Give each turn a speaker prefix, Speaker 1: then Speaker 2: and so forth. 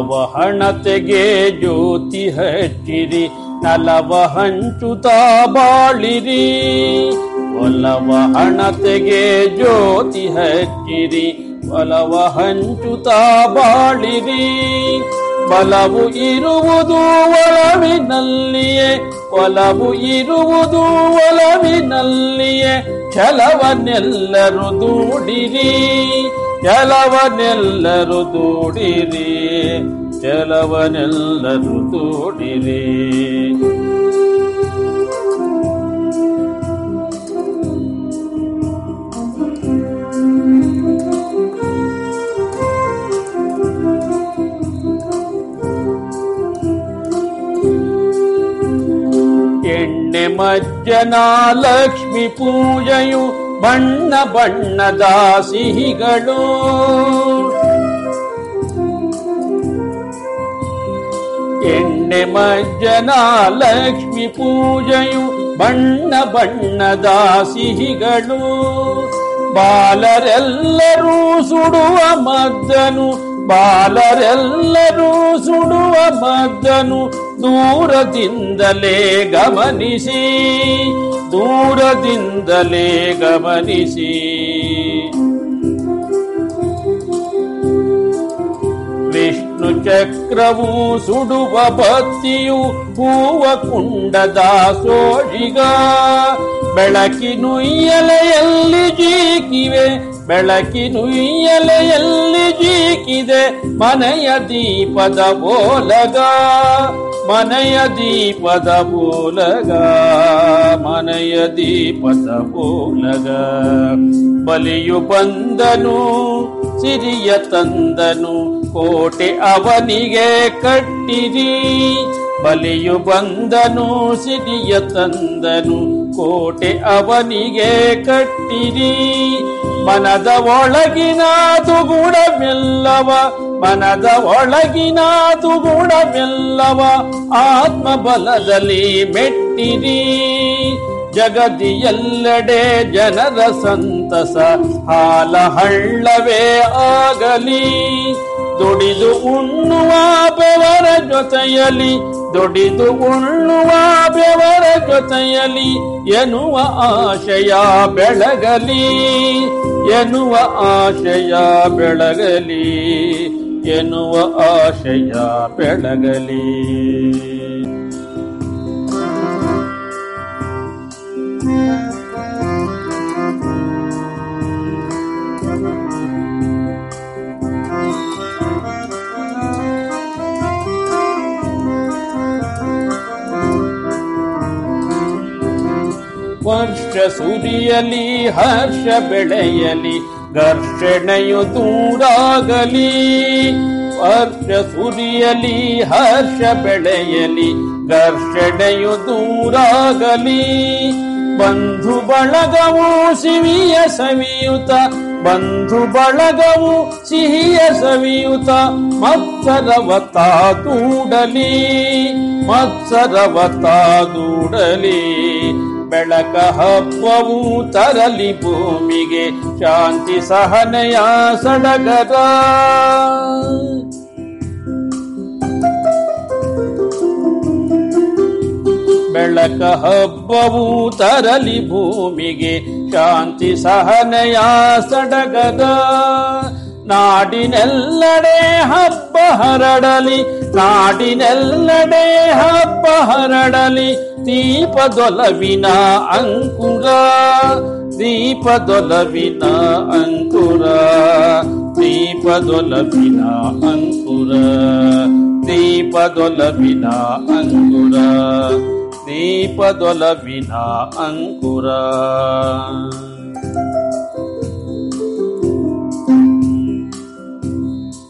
Speaker 1: ಒಲವ ಹಣತೆಗೆ ಜ್ಯೋತಿ ಹಚ್ಚಿರಿ ನಲವ ಹಂಚುತಾ ಬಾಳಿರಿ ಒಲವ ಹಣತೆಗೆ ಜ್ಯೋತಿ ಹಚ್ಚಿರಿ ಒಲವ ಹಂಚುತಾ ಬಾಳಿರಿ ಬಲವು ಇರುವುದು ಒಲವಿನಲ್ಲಿಯೇ ಒಲವು ಇರುವುದು ಒಲವಿನಲ್ಲಿಯೇ, ಛಲವನ್ನೆಲ್ಲರೂ ದೂಡಿರಿ. ಛಲವನ್ನೆಲ್ಲರೂ ದೂಡಿರಿ ಛಲವನ್ನೆಲ್ಲರೂ ದೂಡಿರಿ ಎಣ್ಣೆ ಮಜ್ಜನ ಲಕ್ಷ್ಮಿ ಪೂಜೆಯು ಬಣ್ಣ ಬಣ್ಣದ ಸಿಹಿಗಳು. ಎಣ್ಣೆ ಮಜ್ಜನ ಲಕ್ಷ್ಮಿ ಪೂಜೆಯು ಬಣ್ಣ ಬಣ್ಣದ ಸಿಹಿಗಳು. ಬಾಲರೆಲ್ಲರೂ ಸುಡುವ ಮದ್ದನು ಬಾಲರೆಲ್ಲರೂ ಸುಡುವ ಮದ್ದನು ದೂರದಿಂದಲೇ ಗಮನಿಸಿ ದೂರದಿಂದಲೇ ಗಮನಿಸಿ. ವಿಷ್ಣು ಚಕ್ರವು ಸುಡುವ ಭಕ್ತಿಯು ಹೂವ ಕುಂಡದ ಸೋಜಿಗ ಬೆಳಕಿನುಯ್ಯಲೆಯಲ್ಲಿ ಜೀಕಿವೆ ಬೆಳಕಿನುಯ್ಯಲೆಯಲ್ಲಿ ಜೀಕಿದೆ ಮನೆಯ ದೀಪದ ಬೋಲಗ ಮನೆಯ ದೀಪದ ಬೋಲಗ ಮನೆಯ ದೀಪದ ಬೋಲಗ ಬಲಿಯು ಬಂದನು, ಸಿರಿಯ ತಂದನು, ಕೋಟೆ ಅವನಿಗೆ ಕಟ್ಟಿರಿ. ಬಲಿಯು ಬಂದನು ಸಿರಿಯ ತಂದನು, ಕೋಟೆ ಅವನಿಗೆ ಕಟ್ಟಿರಿ. ಮನದ ಒಳಗಿನ ತುಗುಣವೆಲ್ಲವ ಮನದ ಒಳಗಿನ ತುಗುಣವೆಲ್ಲವ ಆತ್ಮಬಲದಲ್ಲಿ ಮೆಟ್ಟಿರಿ. ಜಗದಿ ಎಲ್ಲೆಡೆ ಜನರ ಸಂತಸ, ಹಾಲ ಹಳ್ಳವೇ ಆಗಲಿ. ದುಡಿದು ಉಣ್ಣುವ ಬೆವರ ಜೊತೆಯಲಿ ದುಡಿದು ಉಳ್ಳುವ ಬೆವರ ಜೊತೆಯಲಿ ಎನ್ನುವ ಆಶಯ ಬೆಳಗಲಿ ಎನ್ನುವ ಆಶಯ ಬೆಳಗಲಿ ಎನ್ನುವ ಆಶಯ ಬೆಳಗಲಿ. ವರ್ಷ ಸುರಿಯಲಿ, ಹರ್ಷ ಬೆಳೆಯಲಿ, ಘರ್ಷಣೆಯು ದೂರಾಗಲಿ ಹರ್ಷ ಸುರಿಯಲಿ, ಹರ್ಷ ಬೆಳೆಯಲಿ, ಘರ್ಷಣೆಯು ದೂರಾಗಲಿ ಬಂಧು ಬಳಗವು ಸಿಹಿಯ ಸವಿಯುತ, ಬಂಧು ಬಳಗವು ಸಿಹಿಯ ಸವಿಯುತ ಮತ್ಸರವತ ದೂಡಲಿ ಮತ್ಸರವತ ದೂಡಲಿ ಬೆಳಕ ಹಬ್ಬವು ತರಲಿ ಭೂಮಿಗೆ ಶಾಂತಿ ಸಹನೆಯ ಸಡಗದ ಬೆಳಕ ಹಬ್ಬವು ತರಲಿ ಭೂಮಿಗೆ ಶಾಂತಿ ಸಹನೆಯ ಸಡಗದ ನಾಡಿನೆಲ್ಲಡೆ ಹಬ್ಬ ಹರಡಲಿ ನಾಡಿನೆಲ್ಲಡೆ ಹಬ್ಬ ಹರಡಲಿ ದೀಪದೊಲವಿನ ಅಂಕುರ ದೀಪದೊಲವಿನ ಅಂಕುರ ದೀಪದೊಲವಿನ ಅಂಕುರ ದೀಪದೊಲವಿನ ಅಂಕುರ ದೀಪದೊಲವಿನ ಅಂಕುರ